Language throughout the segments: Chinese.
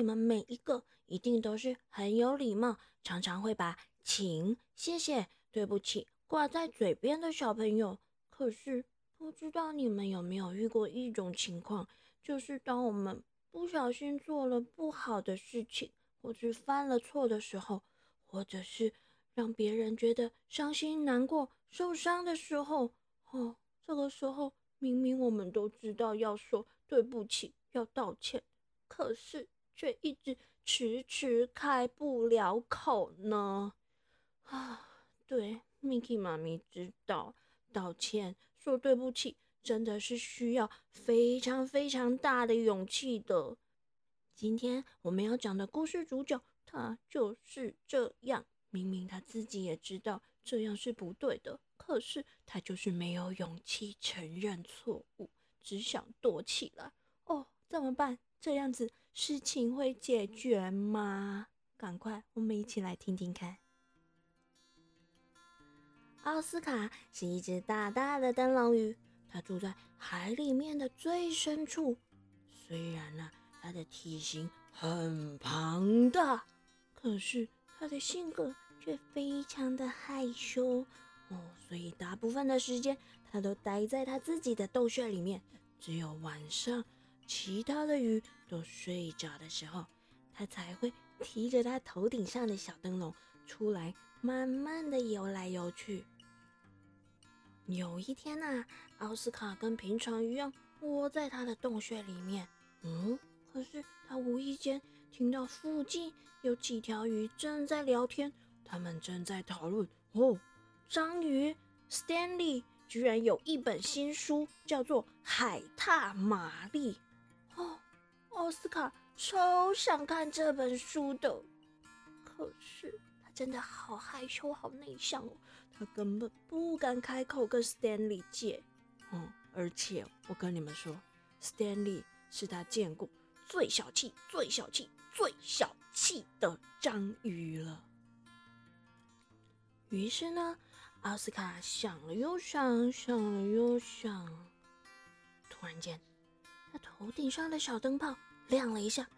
你们每一个一定都是很有礼貌，常常会把请、谢谢、对不起挂在嘴边的小朋友。可是不知道你们有没有遇过一种情况，就是当我们不小心做了不好的事情，或是犯了错的时候，或者是让别人觉得伤心、难过、受伤的时候，哦，这个时候。明明我们都知道要说对不起，要道歉，可是却一直迟迟开不了口呢。啊，对，Miki 妈咪知道，道歉、说对不起，真的是需要非常非常大的勇气的。今天我们要讲的故事主角，他就是这样。明明他自己也知道这样是不对的。可是他就是没有勇气承认错误，只想躲起来。哦，怎么办？这样子事情会解决吗？赶快，我们一起来听听看。奥斯卡是一只大大的灯笼鱼，它住在海里面的最深处。虽然呢，它的体型很庞大，可是它的性格却非常的害羞。哦，所以大部分的时间，它都待在它自己的洞穴里面。只有晚上，其他的鱼都睡着的时候，它才会提着它头顶上的小灯笼出来，慢慢的游来游去。有一天呐，奥斯卡跟平常一样窝在他的洞穴里面。嗯，可是他无意间听到附近有几条鱼正在聊天，他们正在讨论哦。章鱼 Stanley 居然有一本新书，叫做《海獭玛丽》。奥斯卡超想看这本书的，可是他真的好害羞、好内向哦，他根本不敢开口跟 Stanley 借。嗯，而且我跟你们说，Stanley 是他见过最小气、最小气、最小气的章鱼了。于是呢。奥斯卡想了又想，想了又想，突然间，他头顶上的小灯泡亮了一下，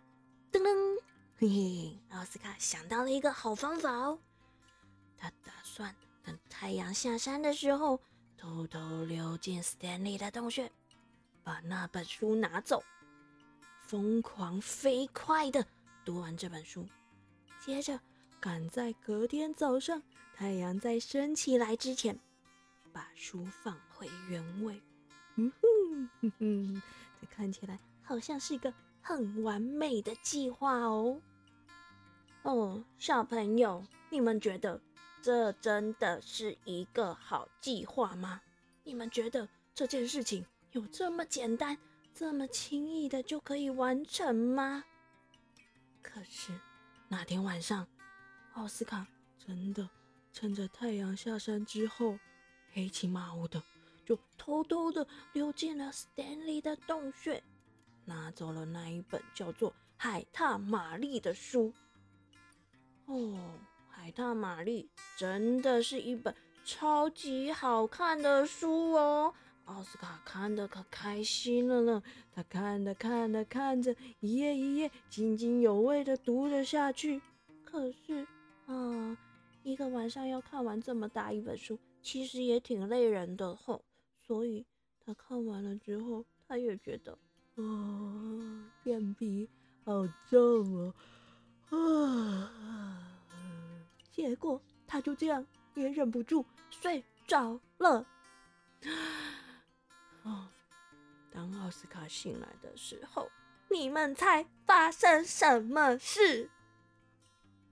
噔噔，嘿嘿，奥斯卡想到了一个好方法哦。他打算等太阳下山的时候，偷偷溜进 Stanley 的洞穴，把那本书拿走，疯狂飞快的读完这本书，接着赶在隔天早上。太阳再升起来之前，把书放回原位。嗯哼哼哼，这看起来好像是个很完美的计划哦。哦，小朋友，你们觉得这真的是一个好计划吗？你们觉得这件事情有这么简单、这么轻易的就可以完成吗？可是那天晚上，奥斯卡真的。趁着太阳下山之后，黑漆麻乌的，就偷偷的溜进了 Stanley 的洞穴，拿走了那一本叫做《海獭玛丽》的书。哦，《海獭玛丽》真的是一本超级好看的书哦！奥斯卡看的可开心了呢，他看着看着看着，一页一页津津有味的读了下去。可是，啊。一个晚上要看完这么大一本书，其实也挺累人的吼。所以他看完了之后，他也觉得啊，眼皮好重哦啊。结果他就这样也忍不住睡着了。哦，当奥斯卡醒来的时候，你们猜发生什么事？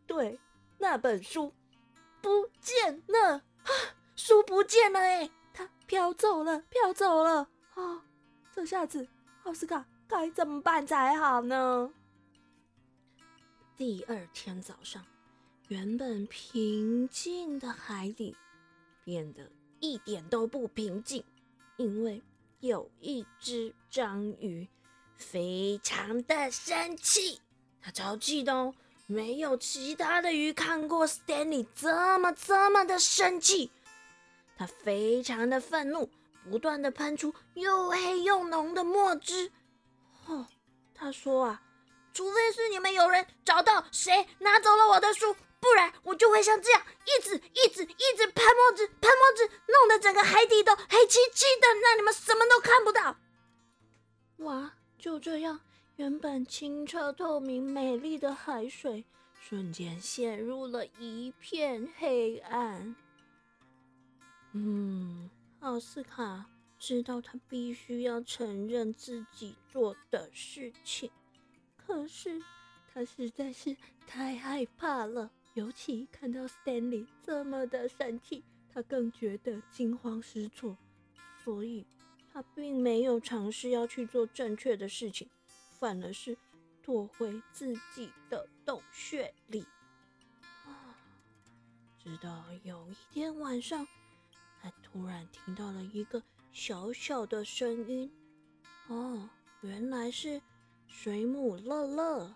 对，那本书。不见了啊！书不见了哎，它飘走了，飘走了啊！这下子奥斯卡该怎么办才好呢？第二天早上，原本平静的海底变得一点都不平静，因为有一只章鱼非常的生气，它超气的哦。没有其他的鱼看过 Stanley 这么这么的生气，他非常的愤怒，不断的喷出又黑又浓的墨汁。哦，他说啊，除非是你们有人找到谁拿走了我的书，不然我就会像这样一直一直一直喷墨汁，喷墨汁，弄得整个海底都黑漆漆的，让你们什么都看不到。哇，就这样，原本清澈透明、美丽的海水，瞬间陷入了一片黑暗。嗯，奥斯卡知道他必须要承认自己做的事情，可是他实在是太害怕了。尤其看到 Stanley 这么的生气，他更觉得惊慌失措，所以他并没有尝试要去做正确的事情，反而是躲回自己的洞穴里。啊，直到有一天晚上。他突然听到了一个小小的声音，哦，原来是水母乐乐。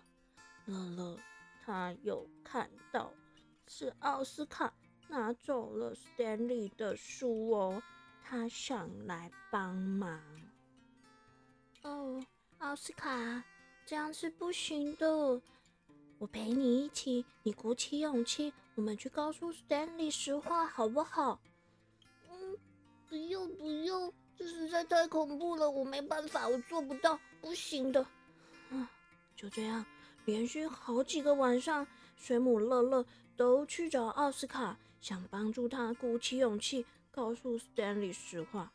乐乐，他有看到是奥斯卡拿走了 Stanley 的书哦，他想来帮忙。哦，奥斯卡，这样是不行的。我陪你一起，你鼓起勇气，我们去告诉 Stanley 实话，好不好？不用不用，这实在太恐怖了，我没办法，我做不到，不行的。啊，就这样，连续好几个晚上，水母乐乐都去找奥斯卡，想帮助他鼓起勇气，告诉 Stanley 实话。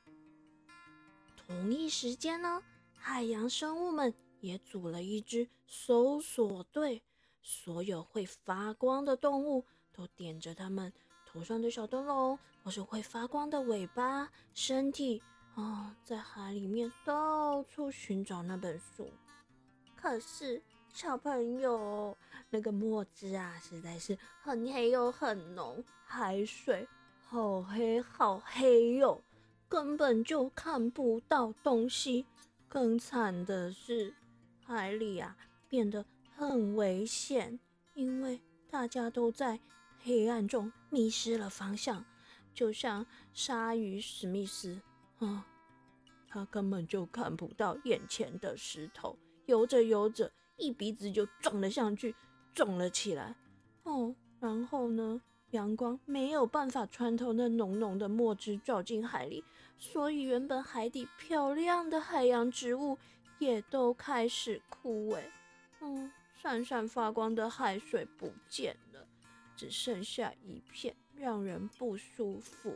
同一时间呢，海洋生物们也组了一支搜索队，所有会发光的动物都点着他们。头上的小灯笼，或是会发光的尾巴、身体啊，在海里面到处寻找那本书。可是小朋友，那个墨汁啊，实在是很黑又很浓，海水好黑好黑哟，根本就看不到东西。更惨的是，海里啊变得很危险，因为大家都在。黑暗中迷失了方向，就像鲨鱼史密斯啊，他根本就看不到眼前的石头，游着游着，一鼻子就撞了上去，肿了起来。哦，然后呢，阳光没有办法穿透那浓浓的墨汁照进海里，所以原本海底漂亮的海洋植物也都开始枯萎。嗯，闪闪发光的海水不见了。只剩下一片让人不舒服、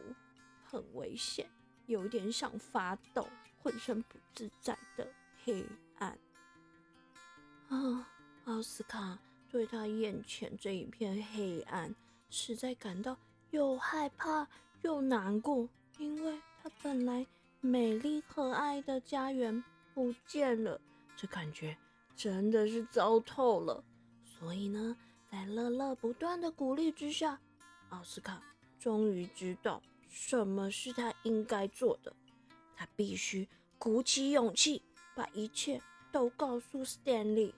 很危险、有点想发抖、浑身不自在的黑暗。啊，奥斯卡对他眼前这一片黑暗实在感到又害怕又难过，因为他本来美丽可爱的家园不见了，这感觉真的是糟透了。所以呢？在乐乐不断的鼓励之下，奥斯卡终于知道什么是他应该做的。他必须鼓起勇气，把一切都告诉 Stanley。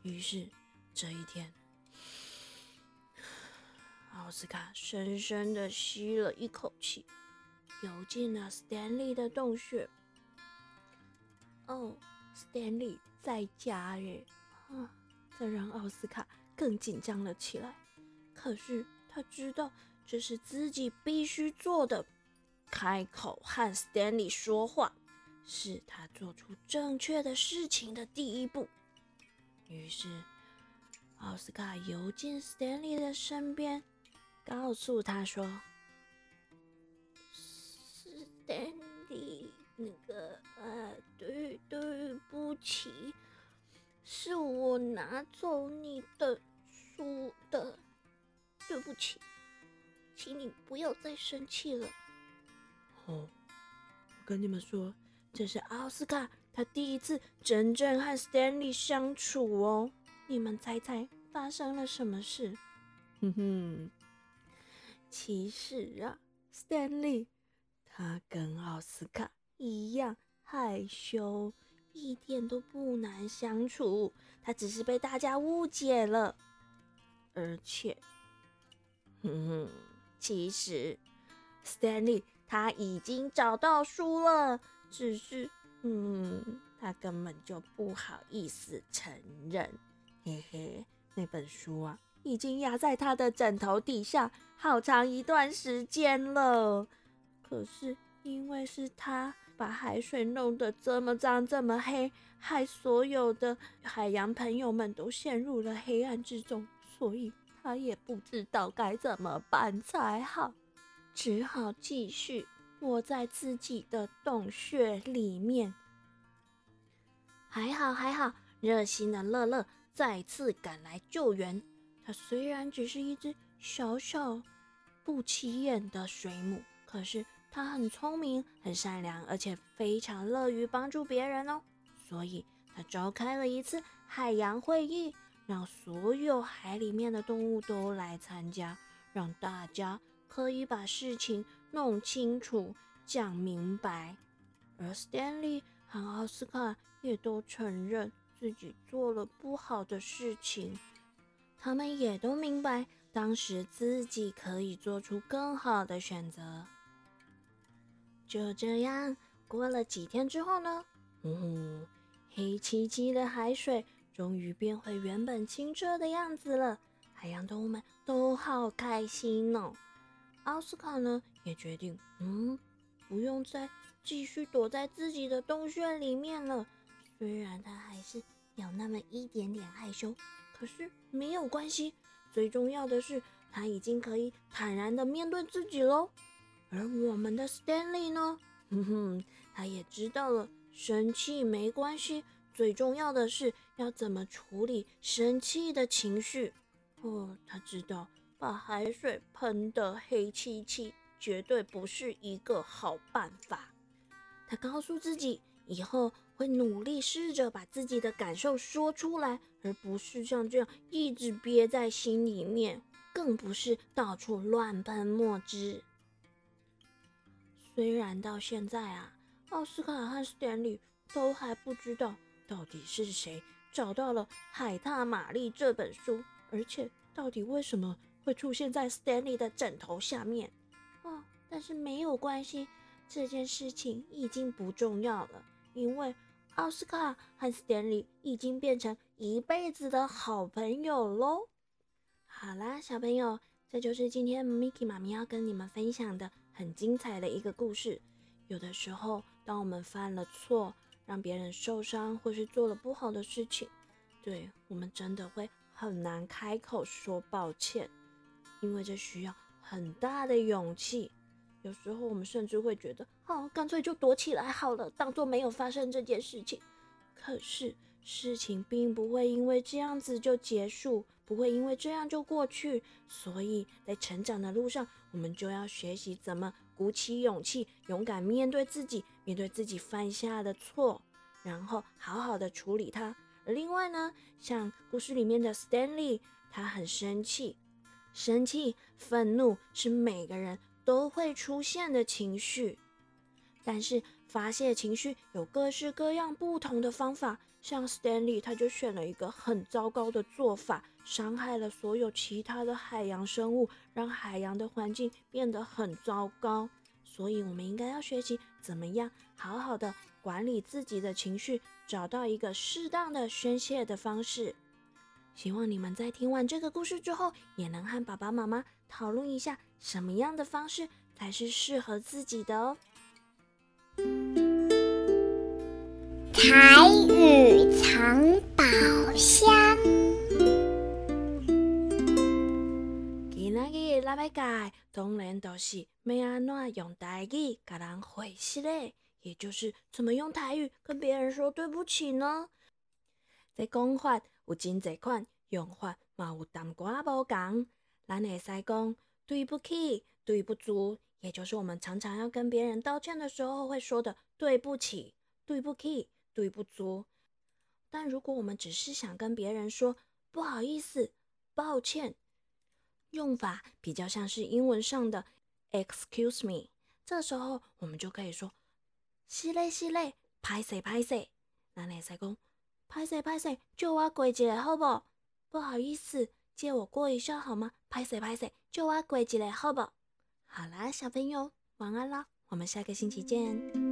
于是这一天，奥斯卡深深的吸了一口气，游进了 Stanley 的洞穴。哦，Stanley 在家耶！啊，这让奥斯卡。更紧张了起来，可是他知道这是自己必须做的。开口和 Stanley 说话，是他做出正确的事情的第一步。于是，奥斯卡游进 Stanley 的身边，告诉他说：“Stanley，那个，呃，对，对不起，是我拿走你的。”输的，对不起，请你不要再生气了。哦，我跟你们说，这是奥斯卡他第一次真正和 Stanley 相处哦。你们猜猜发生了什么事？哼哼，其实啊，Stanley 他跟奥斯卡一样害羞，一点都不难相处，他只是被大家误解了。而且，哼哼，其实 Stanley 他已经找到书了，只是，嗯，他他根本就不好意思承认。嘿嘿，那本书啊，已经压在他的枕头底下好长一段时间了。可是因为是他把海水弄得这么脏、这么黑，害所有的海洋朋友们都陷入了黑暗之中，所以他也不知道该怎么办才好，只好继续窝在自己的洞穴里面。还好，还好，热心的乐乐再次赶来救援。他虽然只是一只小小、不起眼的水母，可是他很聪明、很善良，而且非常乐于帮助别人哦。所以，他召开了一次海洋会议，让所有海里面的动物都来参加，让大家可以把事情弄清楚、讲明白。而 Stanley 和奥斯卡。也都承认自己做了不好的事情，他们也都明白当时自己可以做出更好的选择。就这样过了几天之后呢，嗯，黑漆漆的海水终于变回原本清澈的样子了。海洋动物们都好开心哦。奥斯卡呢也决定，嗯，不用再继续躲在自己的洞穴里面了。虽然他还是有那么一点点害羞，可是没有关系。最重要的是，他已经可以坦然的面对自己喽。而我们的 Stanley 呢？哼哼，他也知道了，生气没关系，最重要的是要怎么处理生气的情绪。哦，他知道把海水喷得黑漆漆，绝对不是一个好办法。他告诉自己，以后。会努力试着把自己的感受说出来，而不是像这样一直憋在心里面，更不是到处乱喷墨汁。虽然到现在啊，奥斯卡和斯坦利都还不知道到底是谁找到了《海獭玛丽》这本书，而且到底为什么会出现在 Stanley 的枕头下面。哦，但是没有关系，这件事情已经不重要了，因为。奥斯卡和 Stanley 已经变成一辈子的好朋友喽。好啦，小朋友，这就是今天 Miki 妈咪要跟你们分享的很精彩的一个故事。有的时候，当我们犯了错，让别人受伤，或是做了不好的事情，对我们真的会很难开口说抱歉，因为这需要很大的勇气。有时候我们甚至会觉得，哦，干脆就躲起来好了，当做没有发生这件事情。可是事情并不会因为这样子就结束，不会因为这样就过去。所以在成长的路上，我们就要学习怎么鼓起勇气，勇敢面对自己，面对自己犯下的错，然后好好的处理它。而另外呢，像故事里面的 Stanley，他很生气，生气、愤怒是每个人。都会出现的情绪，但是发泄情绪有各式各样不同的方法。像 Stanley，他就选了一个很糟糕的做法，伤害了所有其他的海洋生物，让海洋的环境变得很糟糕。所以，我们应该要学习怎么样好好的管理自己的情绪，找到一个适当的宣泄的方式。希望你们在听完这个故事之后，也能和爸爸妈妈讨论一下，什么样的方式才是适合自己的哦。台语藏宝箱。日咱要教，当然都是要安怎用台语甲人回信嘞，也就是怎么用台语跟别人说对不起呢？这讲法。有真侪款用法，嘛有淡寡无共。咱会使讲对不起、对不住，也就是我们常常要跟别人道歉的时候会说的对不起、对不起、对不住。但如果我们只是想跟别人说不好意思、抱歉，用法比较像是英文上的 excuse me。这时候我们就可以说是嘞是嘞，歹势歹势。咱会使讲。拍谁拍谁，就我过一下好不？不好意思，借我过一下好吗？拍谁拍谁，就我过一下好不？好啦，小朋友，晚安啦，我们下个星期见。